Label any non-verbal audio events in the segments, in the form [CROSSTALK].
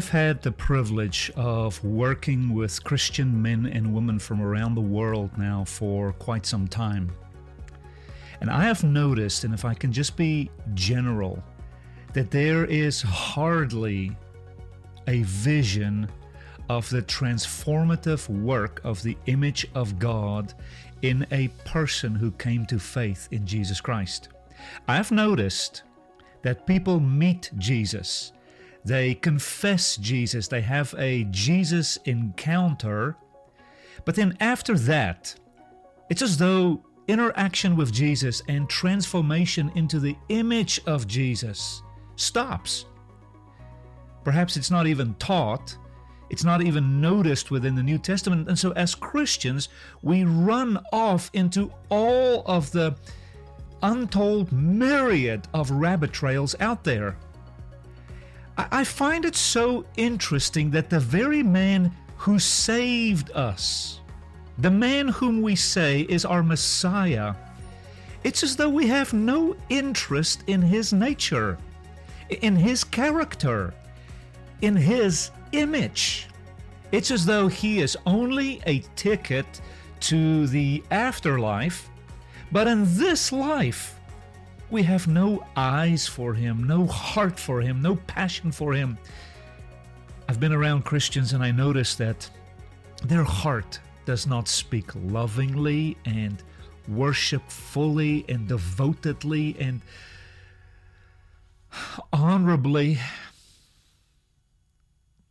I have had the privilege of working with Christian men and women from around the world now for quite some time. And I have noticed, and if I can just be general, that there is hardly a vision of the transformative work of the image of God in a person who came to faith in Jesus Christ. I've noticed that people meet Jesus, they confess Jesus, they have a Jesus encounter, but then after that, it's as though interaction with Jesus and transformation into the image of Jesus stops. Perhaps it's not even taught, it's not even noticed within the New Testament. And so, as Christians, we run off into all of the untold myriad of rabbit trails out there. I find it so interesting that the very man who saved us, the man whom we say is our Messiah, it's as though we have no interest in his nature, in his character, in his image. It's as though he is only a ticket to the afterlife, but in this life, we have no eyes for him, no heart for him, no passion for him. I've been around Christians and I notice that their heart does not speak lovingly and worshipfully and devotedly and honorably,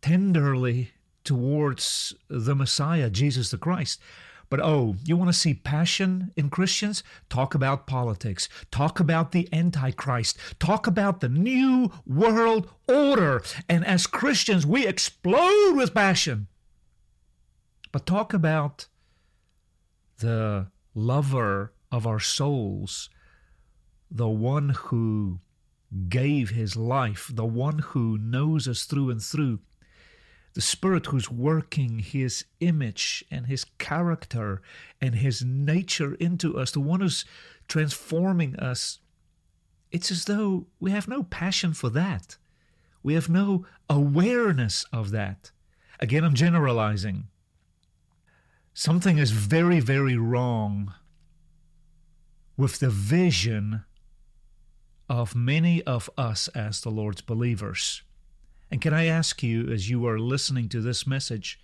tenderly towards the Messiah, Jesus the Christ. But oh, you want to see passion in Christians? Talk about politics. Talk about the Antichrist. Talk about the new world order. And as Christians, we explode with passion. But talk about the lover of our souls, the one who gave his life, the one who knows us through and through the Spirit who's working His image and His character and His nature into us, the one who's transforming us, it's as though we have no passion for that. We have no awareness of that. Again, I'm generalizing. Something is very, very wrong with the vision of many of us as the Lord's believers. And can I ask you, as you are listening to this message,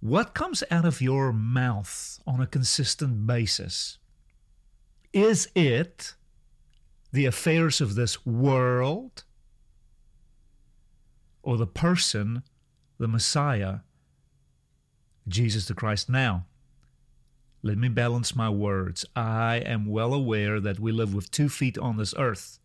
what comes out of your mouth on a consistent basis? Is it the affairs of this world or the person, the Messiah, Jesus the Christ? Now, let me balance my words. I am well aware that we live with two feet on this earth,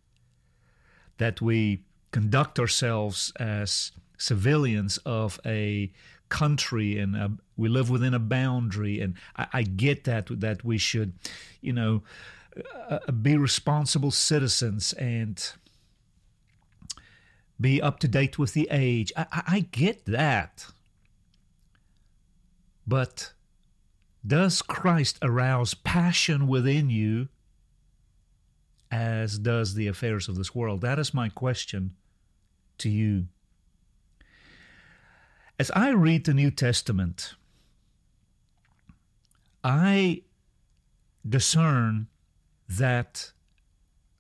that we conduct ourselves as civilians of a country and a, we live within a boundary. And I, I, get that that we should you know uh, uh, be responsible citizens and be up to date with the age. I, I get that. But does christ arouse passion within you as does the affairs of this world? That is my question to you. As I read the New Testament, I discern that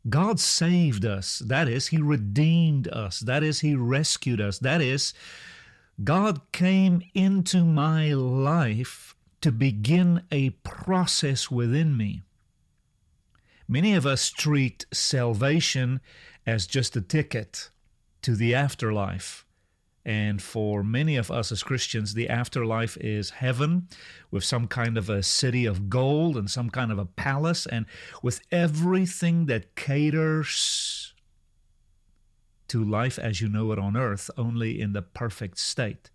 God saved us. That is, He redeemed us. That is, He rescued us. That is, God came into my life to begin a process within me. Many of us treat salvation as just a ticket to the afterlife. And for many of us as Christians, the afterlife is heaven with some kind of a city of gold and some kind of a palace and with everything that caters to life as you know it on earth, only in the perfect state.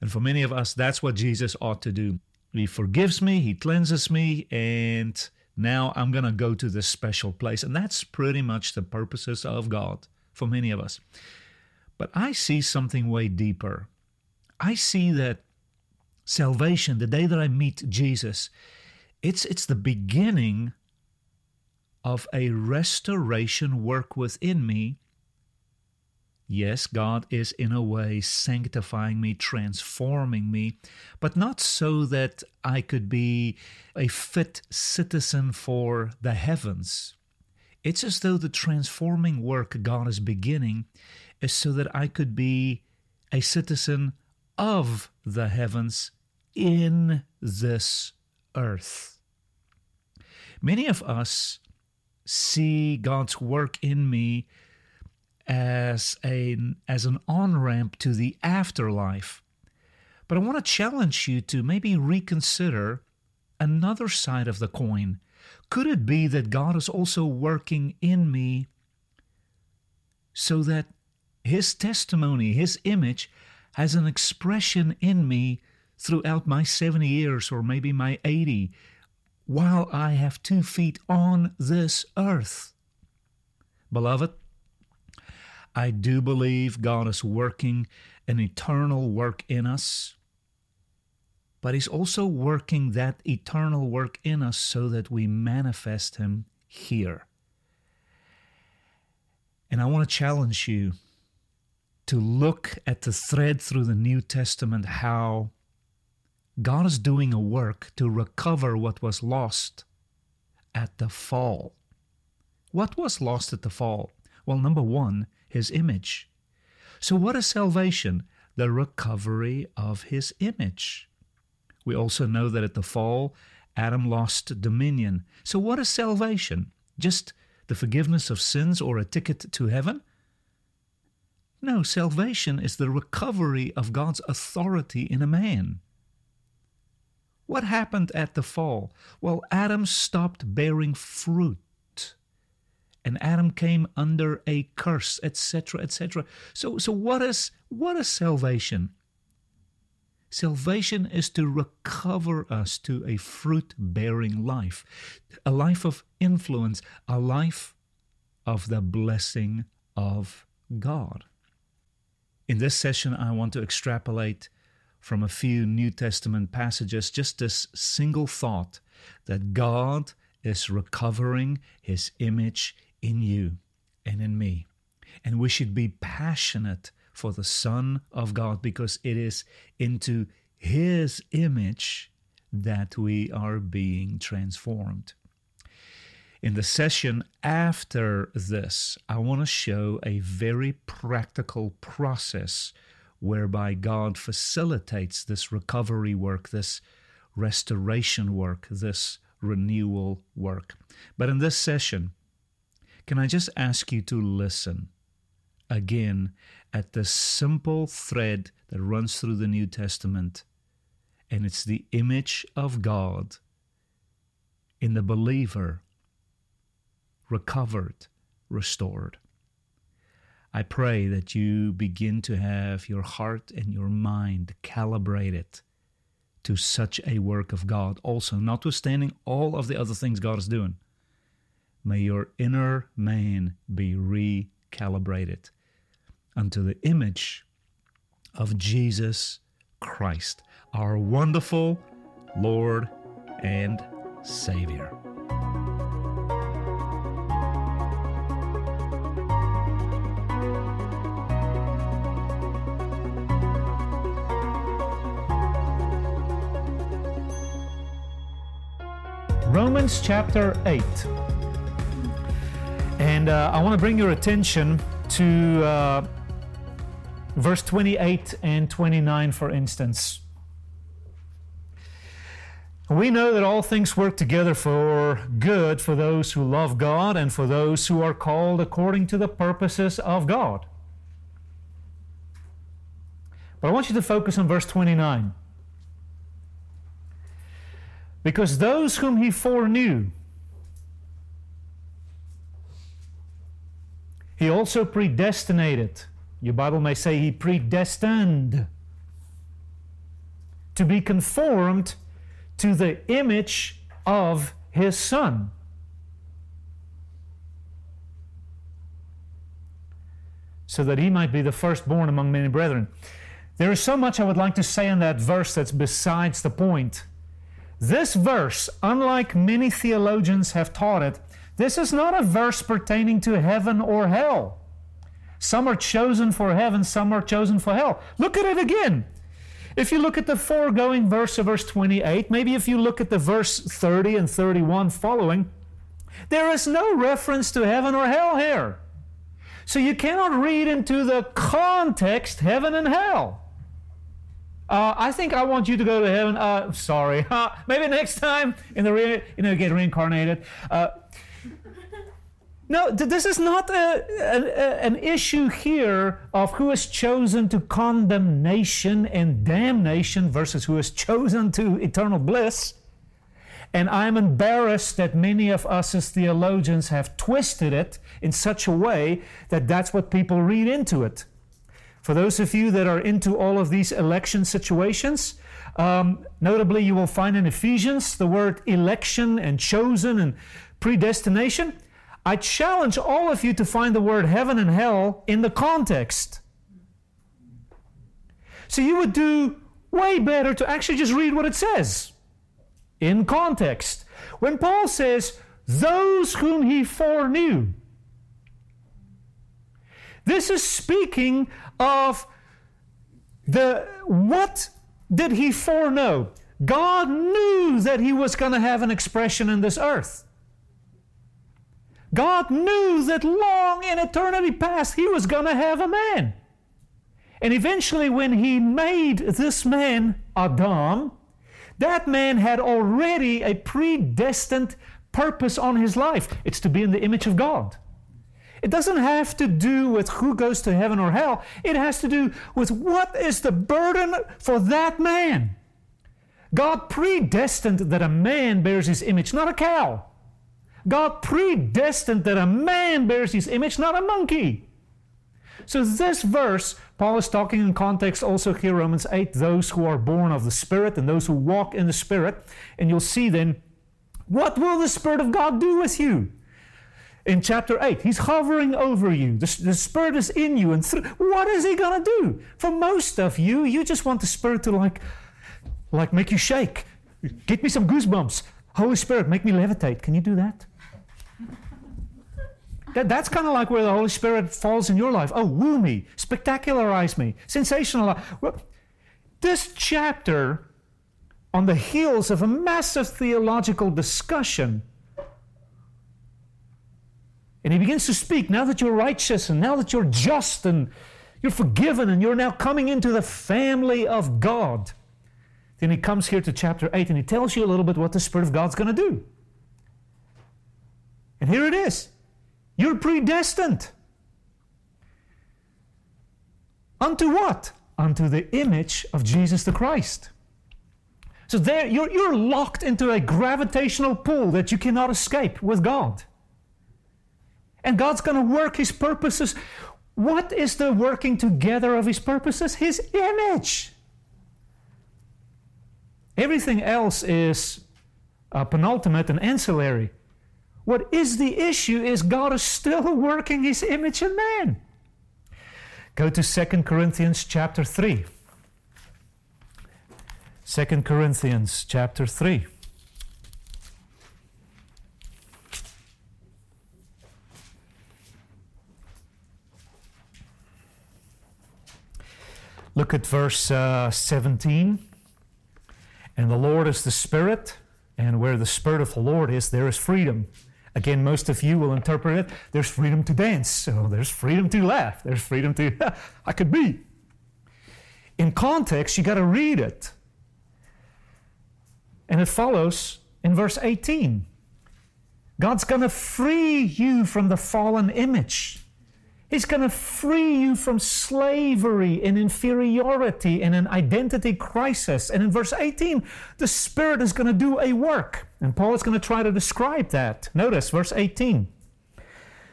And for many of us, that's what Jesus ought to do. He forgives me, He cleanses me, and now I'm going to go to this special place. And that's pretty much the purposes of God for many of us. But I see something way deeper. I see that salvation, the day that I meet Jesus, it's, it's the beginning of a restoration work within me Yes, God is in a way sanctifying me, transforming me, but not so that I could be a fit citizen for the heavens. It's as though the transforming work God is beginning is so that I could be a citizen of the heavens in this earth. Many of us see God's work in me as a as an on-ramp to the afterlife. But I want to challenge you to maybe reconsider another side of the coin. Could it be that God is also working in me so that his testimony, his image has an expression in me throughout my 70 years or maybe my 80 while I have two feet on this earth? Beloved, I do believe God is working an eternal work in us, but He's also working that eternal work in us so that we manifest Him here. And I want to challenge you to look at the thread through the New Testament how God is doing a work to recover what was lost at the fall. What was lost at the fall? Well, number one, his image. So, what is salvation? The recovery of his image. We also know that at the fall, Adam lost dominion. So, what is salvation? Just the forgiveness of sins or a ticket to heaven? No, salvation is the recovery of God's authority in a man. What happened at the fall? Well, Adam stopped bearing fruit and Adam came under a curse, etc., etc. So, so what is what is salvation? Salvation is to recover us to a fruit bearing life, a life of influence, a life of the blessing of God. In this session, I want to extrapolate from a few New Testament passages just this single thought that God is recovering his image in you and in me. And we should be passionate for the Son of God because it is into His image that we are being transformed. In the session after this, I want to show a very practical process whereby God facilitates this recovery work, this restoration work, this renewal work. But in this session, can I just ask you to listen again at the simple thread that runs through the New Testament? And it's the image of God in the believer, recovered, restored. I pray that you begin to have your heart and your mind calibrated to such a work of God, also, notwithstanding all of the other things God is doing. May your inner man be recalibrated unto the image of Jesus Christ, our wonderful Lord and Savior. Romans chapter 8. And uh, I want to bring your attention to uh, verse 28 and 29, for instance. We know that all things work together for good for those who love God and for those who are called according to the purposes of God. But I want you to focus on verse 29. Because those whom he foreknew, he also predestinated. Your Bible may say he predestined to be conformed to the image of his Son. So that he might be the firstborn among many brethren. There is so much I would like to say in that verse that's besides the point. This verse, unlike many theologians have taught it, this is not a verse pertaining to heaven or hell. Some are chosen for heaven, some are chosen for hell. Look at it again. If you look at the foregoing verse of verse 28, maybe if you look at the verse 30 and 31 following, there is no reference to heaven or hell here. So you cannot read into the context heaven and hell. Uh, I think I want you to go to heaven. Uh, sorry, [LAUGHS] maybe next time in the re- you know get reincarnated. No, this is not a, a, an issue here of who is chosen to condemnation and damnation versus who is chosen to eternal bliss. And I'm embarrassed that many of us as theologians have twisted it in such a way that that's what people read into it. For those of you that are into all of these election situations, um, notably you will find in Ephesians the word election and chosen and predestination. I challenge all of you to find the word heaven and hell in the context. So you would do way better to actually just read what it says in context. When Paul says, those whom he foreknew, this is speaking of the what did he foreknow? God knew that he was going to have an expression in this earth. God knew that long in eternity past he was going to have a man. And eventually, when he made this man, Adam, that man had already a predestined purpose on his life. It's to be in the image of God. It doesn't have to do with who goes to heaven or hell. It has to do with what is the burden for that man. God predestined that a man bears his image, not a cow. God predestined that a man bears his image, not a monkey. So, this verse, Paul is talking in context also here, Romans 8, those who are born of the Spirit and those who walk in the Spirit. And you'll see then, what will the Spirit of God do with you? In chapter 8, he's hovering over you. The, the Spirit is in you. And th- what is he going to do? For most of you, you just want the Spirit to like, like make you shake. Get me some goosebumps. Holy Spirit, make me levitate. Can you do that? That, that's kind of like where the Holy Spirit falls in your life. Oh, woo me, spectacularize me, sensationalize. This chapter, on the heels of a massive theological discussion, and he begins to speak now that you're righteous and now that you're just and you're forgiven and you're now coming into the family of God. Then he comes here to chapter 8 and he tells you a little bit what the Spirit of God's going to do. And here it is. You're predestined. Unto what? Unto the image of Jesus the Christ. So there you're, you're locked into a gravitational pull that you cannot escape with God. And God's going to work His purposes. What is the working together of His purposes? His image. Everything else is uh, penultimate and ancillary. What is the issue is God is still working his image in man. Go to 2 Corinthians chapter 3. 2 Corinthians chapter 3. Look at verse uh, 17. And the Lord is the Spirit, and where the Spirit of the Lord is, there is freedom. Again, most of you will interpret it there's freedom to dance, so there's freedom to laugh, there's freedom to, [LAUGHS] I could be. In context, you got to read it. And it follows in verse 18 God's going to free you from the fallen image. He's going to free you from slavery and inferiority and an identity crisis. And in verse 18, the Spirit is going to do a work. And Paul is going to try to describe that. Notice verse 18.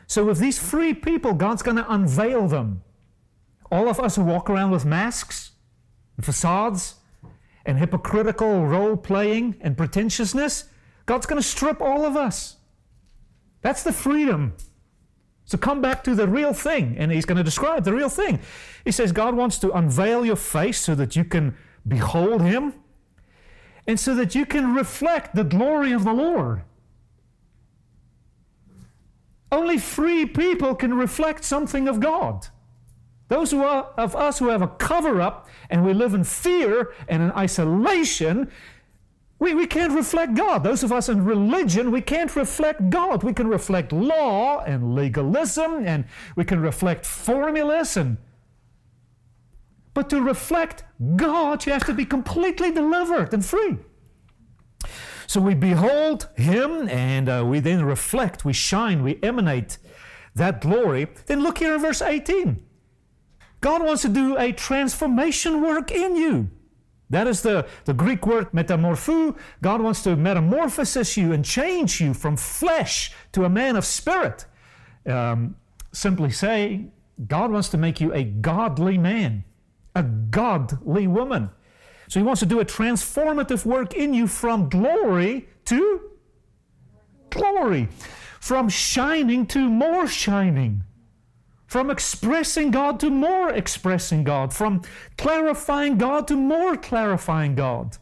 So, with these free people, God's going to unveil them. All of us who walk around with masks and facades and hypocritical role playing and pretentiousness, God's going to strip all of us. That's the freedom so come back to the real thing, and he's going to describe the real thing. He says God wants to unveil your face so that you can behold him and so that you can reflect the glory of the Lord. Only free people can reflect something of God. Those who are, of us who have a cover up and we live in fear and in isolation, we, we can't reflect God. Those of us in religion, we can't reflect God. We can reflect law and legalism and we can reflect formulas and but to reflect God, you have to be completely delivered and free. So we behold Him and uh, we then reflect, we shine, we emanate that glory. Then look here in verse 18. God wants to do a transformation work in you. That is the, the Greek word metamorpho. God wants to metamorphosis you and change you from flesh to a man of spirit. Um, simply say, God wants to make you a godly man, a godly woman. So He wants to do a transformative work in you from glory to glory, from shining to more shining from expressing God to more expressing God, from clarifying God to more clarifying God.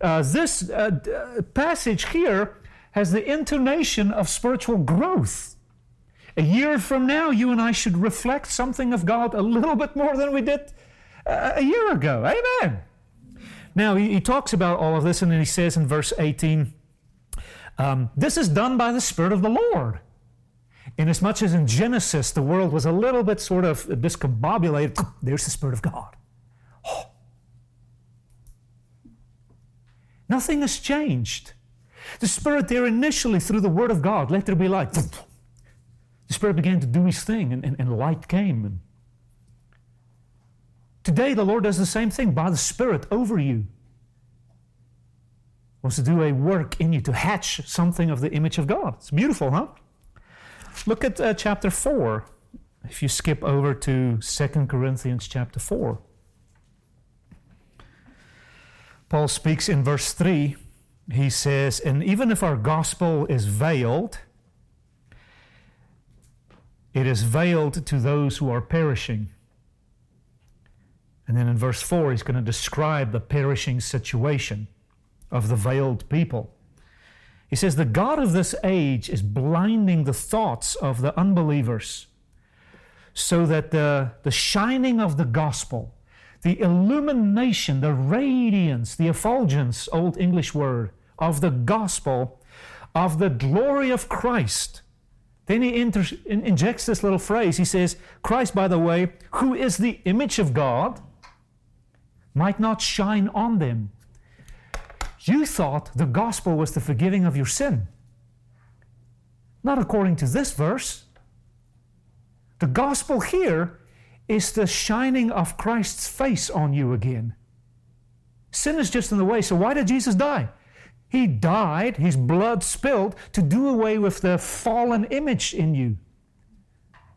Uh, this uh, uh, passage here has the intonation of spiritual growth. A year from now, you and I should reflect something of God a little bit more than we did uh, a year ago. Amen. Now, he, he, talks about all of this, and then he says in verse 18, um, This is done by the Spirit of the Lord. Inasmuch as much as in Genesis the world was a little bit sort of discombobulated, there's the Spirit of God. Oh. [GASPS] Nothing has changed. The Spirit there initially, through the Word of God, let there be light. The Spirit began to do His thing, and, and, and light came. And today, the Lord does the same thing by the Spirit over you. Wants to do a work in you to hatch something of the image of God. It's beautiful, huh? Look at uh, chapter 4. If you skip over to 2 Corinthians chapter 4. Paul speaks in verse 3. He says, And even if our gospel is veiled, it is veiled to those who are perishing. And then in verse 4, he's going to describe the perishing situation of the veiled people. He says, The God of this age is blinding the thoughts of the unbelievers so that the, the shining of the gospel, the illumination, the radiance, the effulgence, old English word, of the gospel, of the glory of Christ. Then he inter- injects this little phrase. He says, Christ, by the way, who is the image of God, might not shine on them. You thought the gospel was the forgiving of your sin. Not according to this verse. The gospel here is the shining of Christ's face on you again. Sin is just in the way, so why did Jesus die? He died, his blood spilled, to do away with the fallen image in you,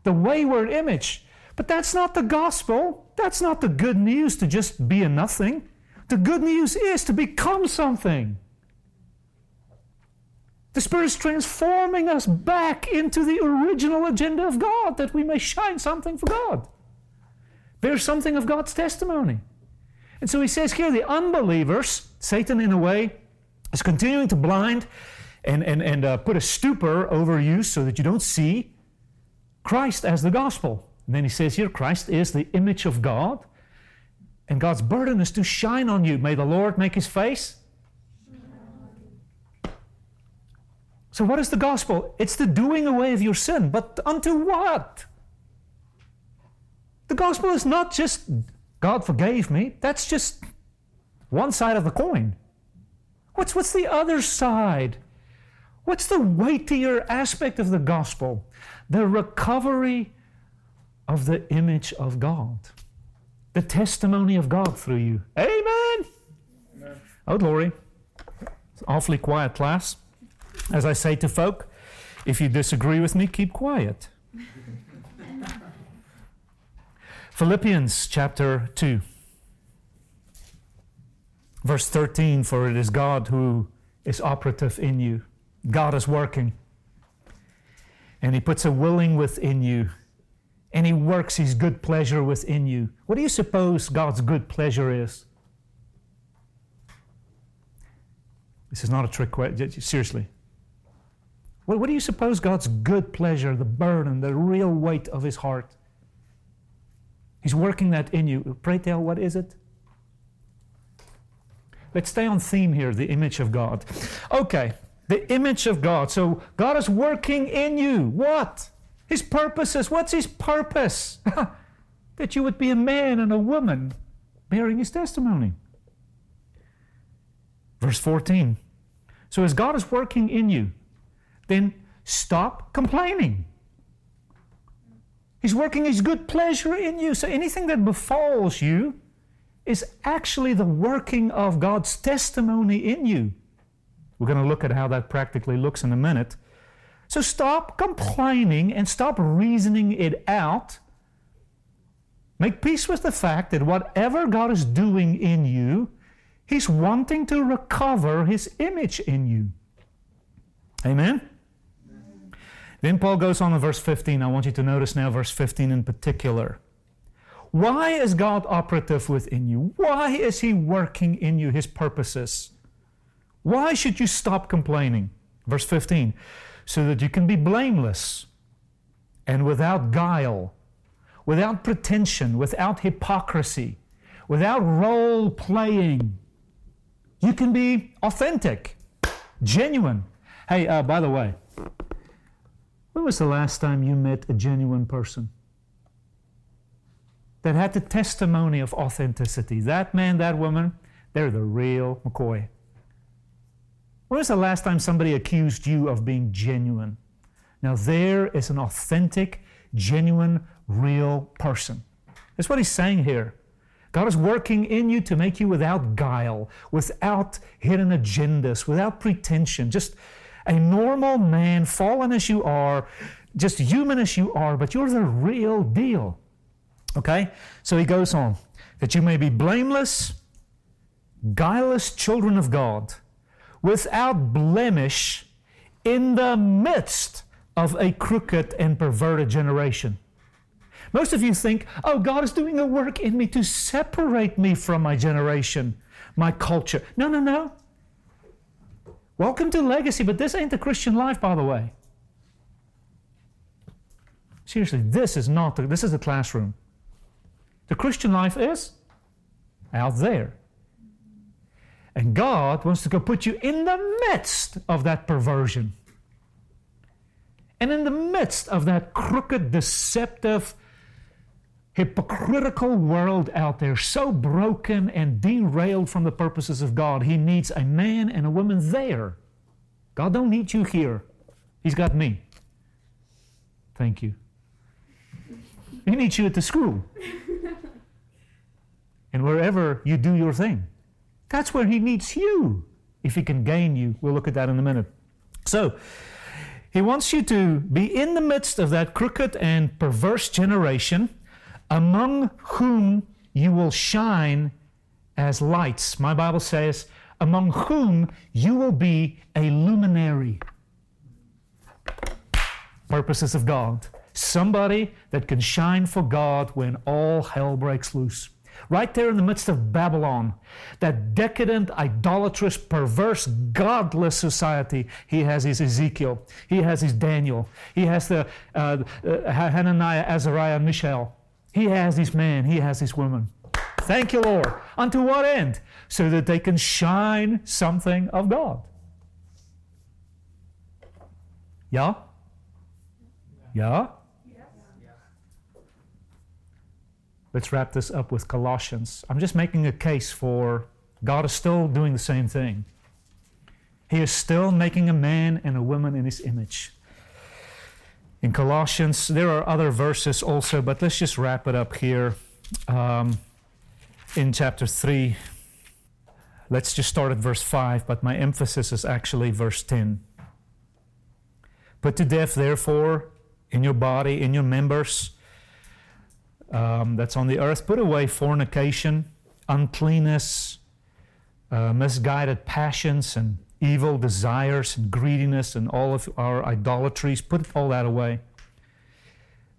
the wayward image. But that's not the gospel. That's not the good news to just be a nothing. The good news is to become something. The Spirit is transforming us back into the original agenda of God that we may shine something for God. Bear something of God's testimony. And so he says here the unbelievers, Satan in a way, is continuing to blind and, and, and uh, put a stupor over you so that you don't see Christ as the gospel. And then he says here Christ is the image of God. And God's burden is to shine on you. May the Lord make his face. So, what is the gospel? It's the doing away of your sin. But unto what? The gospel is not just God forgave me, that's just one side of the coin. What's, what's the other side? What's the weightier aspect of the gospel? The recovery of the image of God. The testimony of God through you. Amen. Amen. Oh, glory. It's awfully quiet class. As I say to folk, if you disagree with me, keep quiet. [LAUGHS] Philippians chapter 2, verse 13 For it is God who is operative in you, God is working. And He puts a willing within you, and He works His good pleasure within you. What do you suppose God's good pleasure is? This is not a trick question, seriously. What, what do you suppose God's good pleasure, the burden, the real weight of His heart? He's working that in you. Pray tell, what is it? Let's stay on theme here the image of God. Okay, the image of God. So God is working in you. What? His purposes. What's His purpose? [LAUGHS] that you would be a man and a woman bearing His testimony. Verse 14. So as God is working in you, then stop complaining. He's working His good pleasure in you. So anything that befalls you is actually the working of God's testimony in you. We're going to look at how that practically looks in a minute. So stop complaining and stop reasoning it out. Make peace with the fact that whatever God is doing in you, He's wanting to recover His image in you. Amen? Then Paul goes on in verse 15. I want you to notice now verse 15 in particular. Why is God operative within you? Why is He working in you His purposes? Why should you stop complaining? Verse 15. So that you can be blameless and without guile, without pretension, without hypocrisy, without role playing. You can be authentic, genuine. Hey, uh, by the way, when was the last time you met a genuine person? That had the testimony of authenticity. That man, that woman, they're the real McCoy. When was the last time somebody accused you of being genuine? Now, there is an authentic, genuine, real person. That's what he's saying here. God is working in you to make you without guile, without hidden agendas, without pretension, just a normal man, fallen as you are, just human as you are, but you're the real deal. Okay? So he goes on that you may be blameless, guileless children of God, without blemish in the midst of a crooked and perverted generation. Most of you think, oh, God is doing a work in me to separate me from my generation, my culture. No, no, no. Welcome to legacy, but this ain't the Christian life, by the way. Seriously, this is not the, this is the classroom. The Christian life is out there. And God wants to go put you in the midst of that perversion. And in the midst of that crooked, deceptive, hypocritical world out there, so broken and derailed from the purposes of God, He needs a man and a woman there. God don't need you here. He's got me. Thank you. He needs you at the school. and wherever you do your thing. That's where He needs you. If He can gain you, we'll look at that in a minute. So, He wants you to be in the midst of that crooked and perverse generation among whom you will shine as lights. My Bible says, among whom you will be a luminary. Purposes of God. Somebody that can shine for God when all hell breaks loose. Right there in the midst of Babylon, that decadent, idolatrous, perverse, godless society, he has his Ezekiel, he has his Daniel, he has the uh, uh, Hananiah, Azariah, Mishael. He has his man, he has his woman. Thank you, Lord. Unto what end? So that they can shine something of God. Yeah? Yeah? Let's wrap this up with Colossians. I'm just making a case for God is still doing the same thing. He is still making a man and a woman in his image. In Colossians, there are other verses also, but let's just wrap it up here um, in chapter 3. Let's just start at verse 5, but my emphasis is actually verse 10. Put to death, therefore, in your body, in your members, um, that's on the earth, put away fornication, uncleanness, uh, misguided passions, and evil desires, and greediness, and all of our idolatries. Put all that away.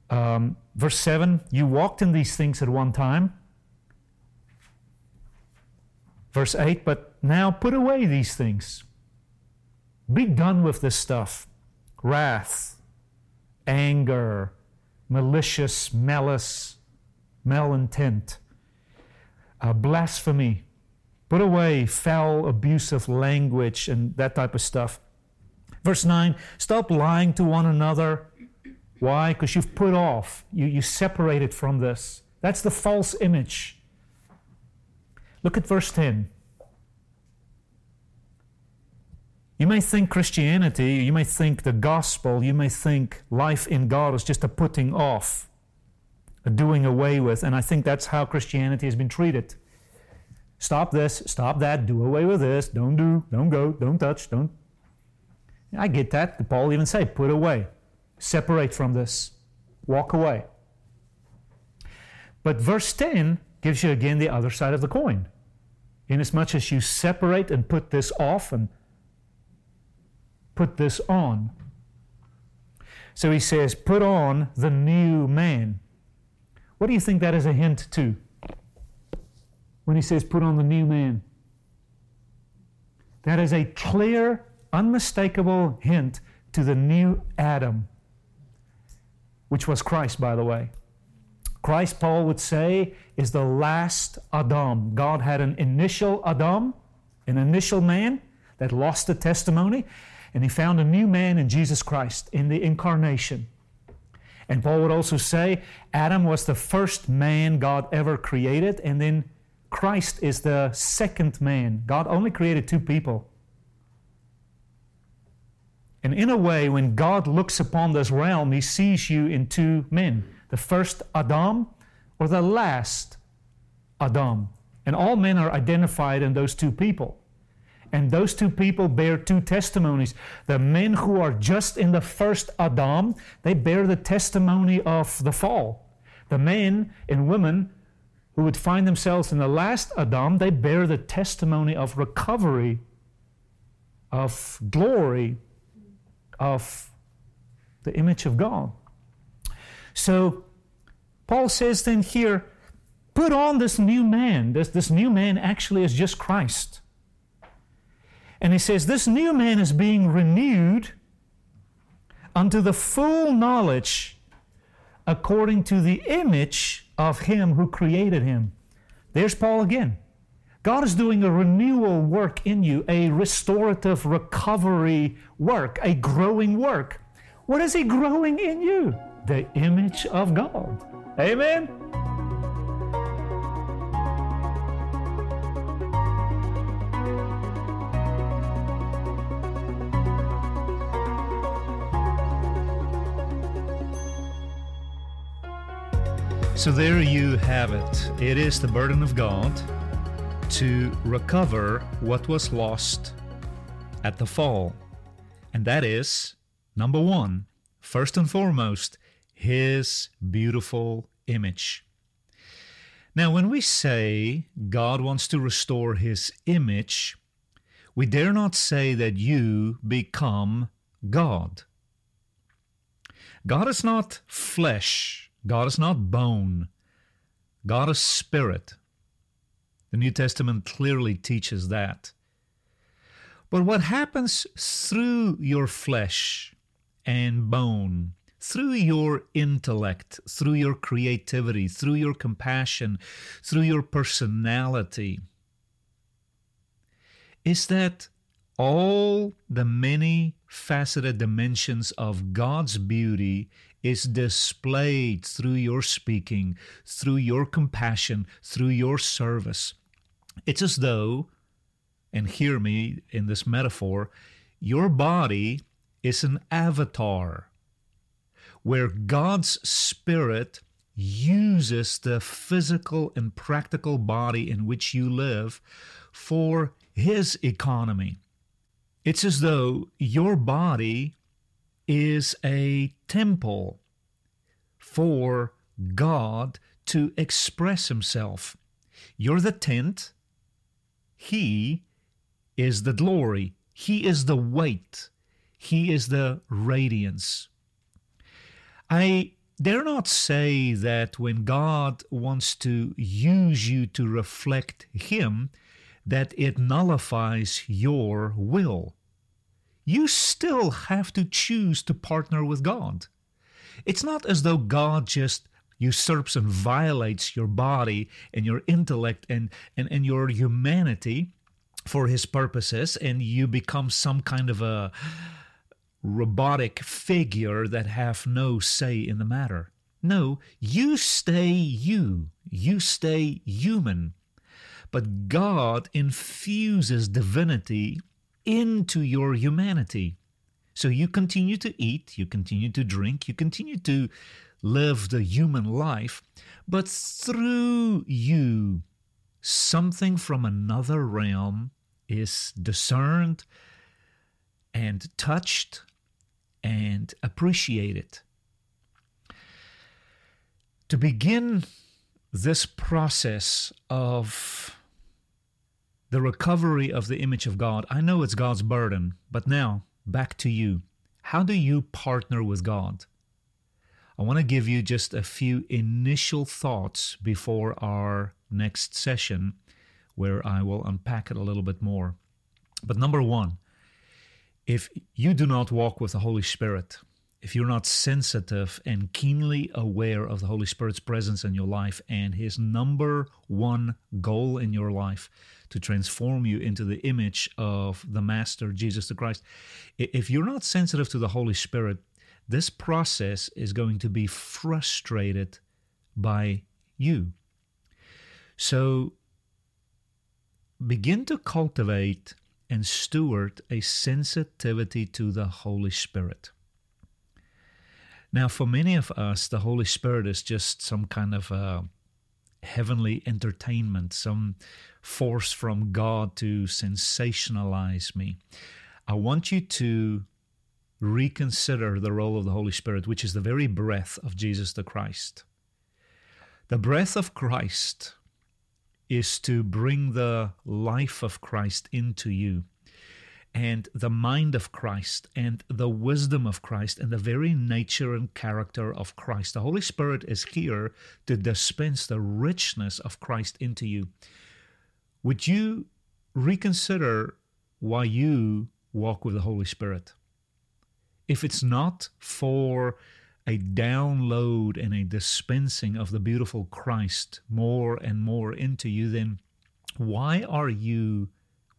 Um, verse 7 You walked in these things at one time. Verse 8 But now put away these things. Be done with this stuff wrath, anger, malicious, malice, malintent, blasphemy. Put away foul, abusive language and that type of stuff. Verse 9 Stop lying to one another. Why? Because you've put off, you, you separated from this. That's the false image. Look at verse 10. You may think Christianity, you may think the gospel, you may think life in God is just a putting off, doing away with, and I think that's how Christianity has been treated. Stop this, stop that, do away with this, don't do, don't go, don't touch, don't. I get that. Paul even say, put away, separate from this, walk away. But verse 10 gives you again the other side of the coin. Inasmuch as you separate and put this off and put this on. So he says, put on the new man. What do you think that is a hint to? When he says, put on the new man. That is a clear, unmistakable hint to the new Adam, which was Christ, by the way. Christ, Paul would say, is the last Adam. God had an initial Adam, an initial man that lost the testimony, and he found a new man in Jesus Christ in the incarnation. And Paul would also say Adam was the first man God ever created, and then Christ is the second man. God only created two people. And in a way, when God looks upon this realm, he sees you in two men the first Adam or the last Adam. And all men are identified in those two people. And those two people bear two testimonies. The men who are just in the first Adam, they bear the testimony of the fall. The men and women who would find themselves in the last Adam, they bear the testimony of recovery, of glory, of the image of God. So Paul says then here, put on this new man. This, this new man actually is just Christ. And he says, This new man is being renewed unto the full knowledge according to the image of him who created him. There's Paul again. God is doing a renewal work in you, a restorative recovery work, a growing work. What is He growing in you? The image of God. Amen. So there you have it. It is the burden of God to recover what was lost at the fall. And that is, number one, first and foremost, His beautiful image. Now, when we say God wants to restore His image, we dare not say that you become God. God is not flesh God is not bone, God is spirit. The New Testament clearly teaches that. But what happens through your flesh and bone, through your intellect, through your creativity, through your compassion, through your personality, is that all the many faceted dimensions of God's beauty is displayed through your speaking, through your compassion, through your service. It's as though, and hear me in this metaphor, your body is an avatar. where God's Spirit uses the physical and practical body in which you live for His economy. It's as though your body is a temple for God to express Himself. You're the tent, He is the glory, He is the weight, He is the radiance. I dare not say that when God wants to use you to reflect Him, that it nullifies your will. You still have to choose to partner with God. It's not as though God just usurps and violates your body and your intellect and, and, and your humanity for his purposes, and you become some kind of a robotic figure that have no say in the matter. No, you stay you. You stay human. But God infuses divinity into your humanity. So you continue to eat, you continue to drink, you continue to live the human life, but through you, something from another realm is discerned and touched and appreciated. To begin this process of the recovery of the image of God, I know it's God's burden, but now back to you. How do you partner with God? I want to give you just a few initial thoughts before our next session, where I will unpack it a little bit more. But number one, if you do not walk with the Holy Spirit, if you're not sensitive and keenly aware of the Holy Spirit's presence in your life and His number one goal in your life to transform you into the image of the Master, Jesus the Christ, if you're not sensitive to the Holy Spirit, this process is going to be frustrated by you. So begin to cultivate and steward a sensitivity to the Holy Spirit. Now, for many of us, the Holy Spirit is just some kind of a heavenly entertainment, some force from God to sensationalize me. I want you to reconsider the role of the Holy Spirit, which is the very breath of Jesus the Christ. The breath of Christ is to bring the life of Christ into you and the mind of Christ and the wisdom of Christ and the very nature and character of Christ. The Holy Spirit is here to dispense the richness of Christ into you. Would you reconsider why you walk with the Holy Spirit? If it's not for a download and a dispensing of the beautiful Christ more and more into you, then why are you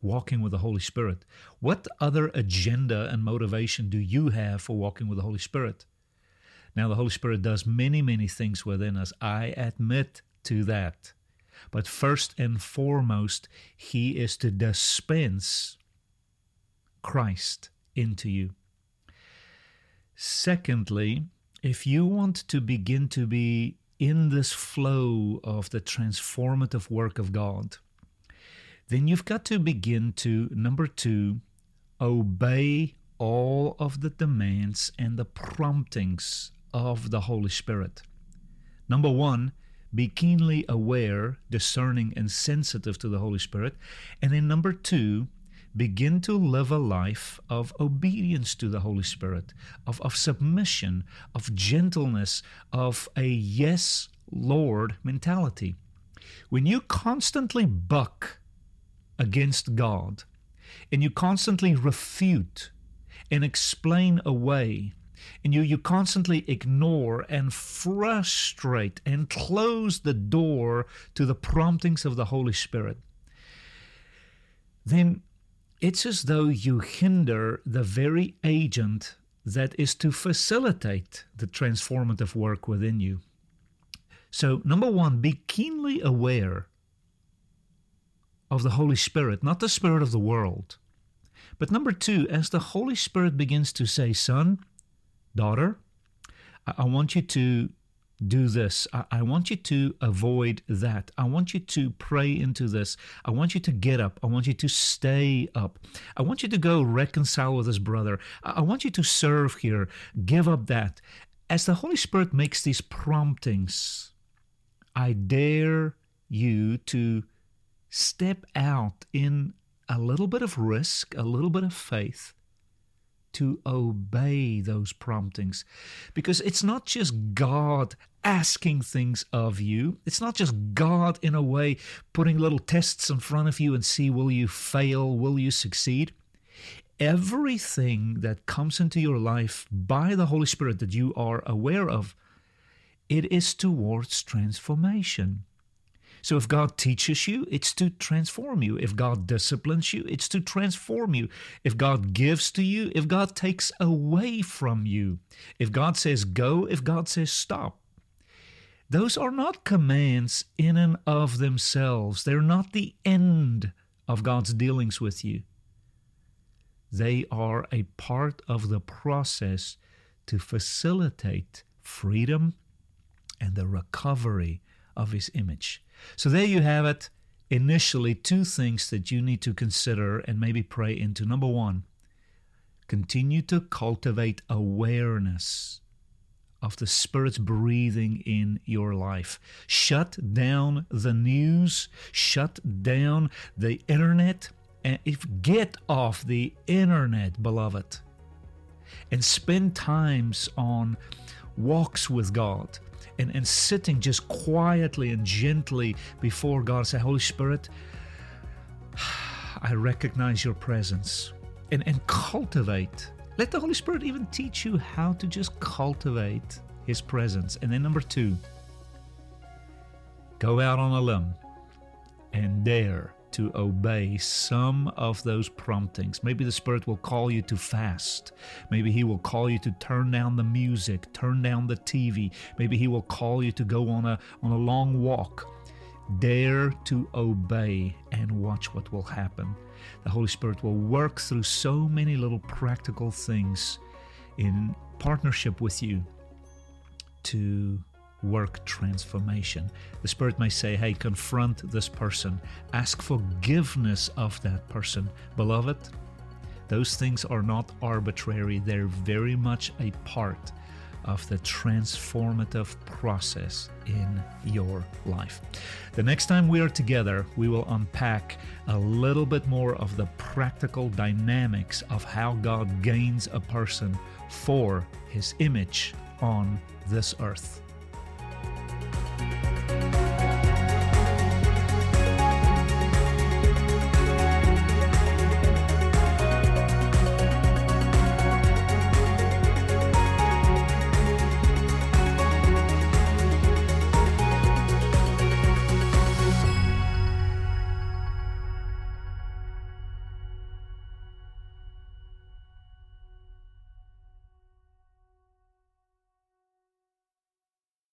walking with the Holy Spirit? What other agenda and motivation do you have for walking with the Holy Spirit? Now, the Holy Spirit does many, many things within us. I admit to that. But first and foremost, He is to dispense Christ into you. Secondly, if you want to begin to be in this flow of the transformative work of God, then you've got to begin to, number two, obey all of the demands and the promptings of the Holy Spirit. Number one, be keenly aware, discerning, and sensitive to the Holy Spirit. And then number two, begin to live a life of obedience to the Holy Spirit, of, of submission, of gentleness, of a yes, Lord mentality. When you constantly buck against God, and you constantly refute and explain away, and you, you constantly ignore and frustrate and close the door to the promptings of the Holy Spirit, then it's as though you hinder the very agent that is to facilitate the transformative work within you. So, number one, be keenly aware of the Holy Spirit, not the Spirit of the world. But number two, as the Holy Spirit begins to say, Son, daughter, I, want you to do this. I, want you to avoid that. I want you to pray into this. I want you to get up. I want you to stay up. I want you to go reconcile with this brother. I want you to serve here. Give up that. As the Holy Spirit makes these promptings, I dare you to step out in a little bit of risk, a little bit of faith to obey those promptings. Because it's not just God asking things of you, it's not just God, in a way, putting little tests in front of you and see will you fail, will you succeed. Everything that comes into your life by the Holy Spirit that you are aware of, it is towards transformation. So if God teaches you, it's to transform you. If God disciplines you, it's to transform you. If God gives to you, if God takes away from you, if God says go, if God says stop. Those are not commands in and of themselves. They're not the end of God's dealings with you. They are a part of the process to facilitate freedom and the recovery of His image. So there you have it. Initially, two things that you need to consider and maybe pray into. Number one, continue to cultivate awareness of the Spirit's breathing in your life. Shut down the news, shut down the internet, and if get off the internet, beloved, and spend times on walks with God and, and sitting just quietly and gently before God. Say, Holy Spirit, [SIGHS] I recognize your presence and, and cultivate. Let the Holy Spirit even teach you how to just cultivate His presence. And then, number two, go out on a limb and dare to obey some of those promptings. Maybe the Spirit will call you to fast. Maybe He will call you to turn down the music, turn down the TV. Maybe He will call you to go on a, on a long walk. Dare to obey and watch what will happen. The Holy Spirit will work through so many little practical things in partnership with you to work transformation. The Spirit may say, hey, confront this person, ask forgiveness of that person. Beloved, those things are not arbitrary, they're very much a part of the transformative process in your life. The next time we are together, we will unpack a little bit more of the practical dynamics of how God gains a person for his image on this earth.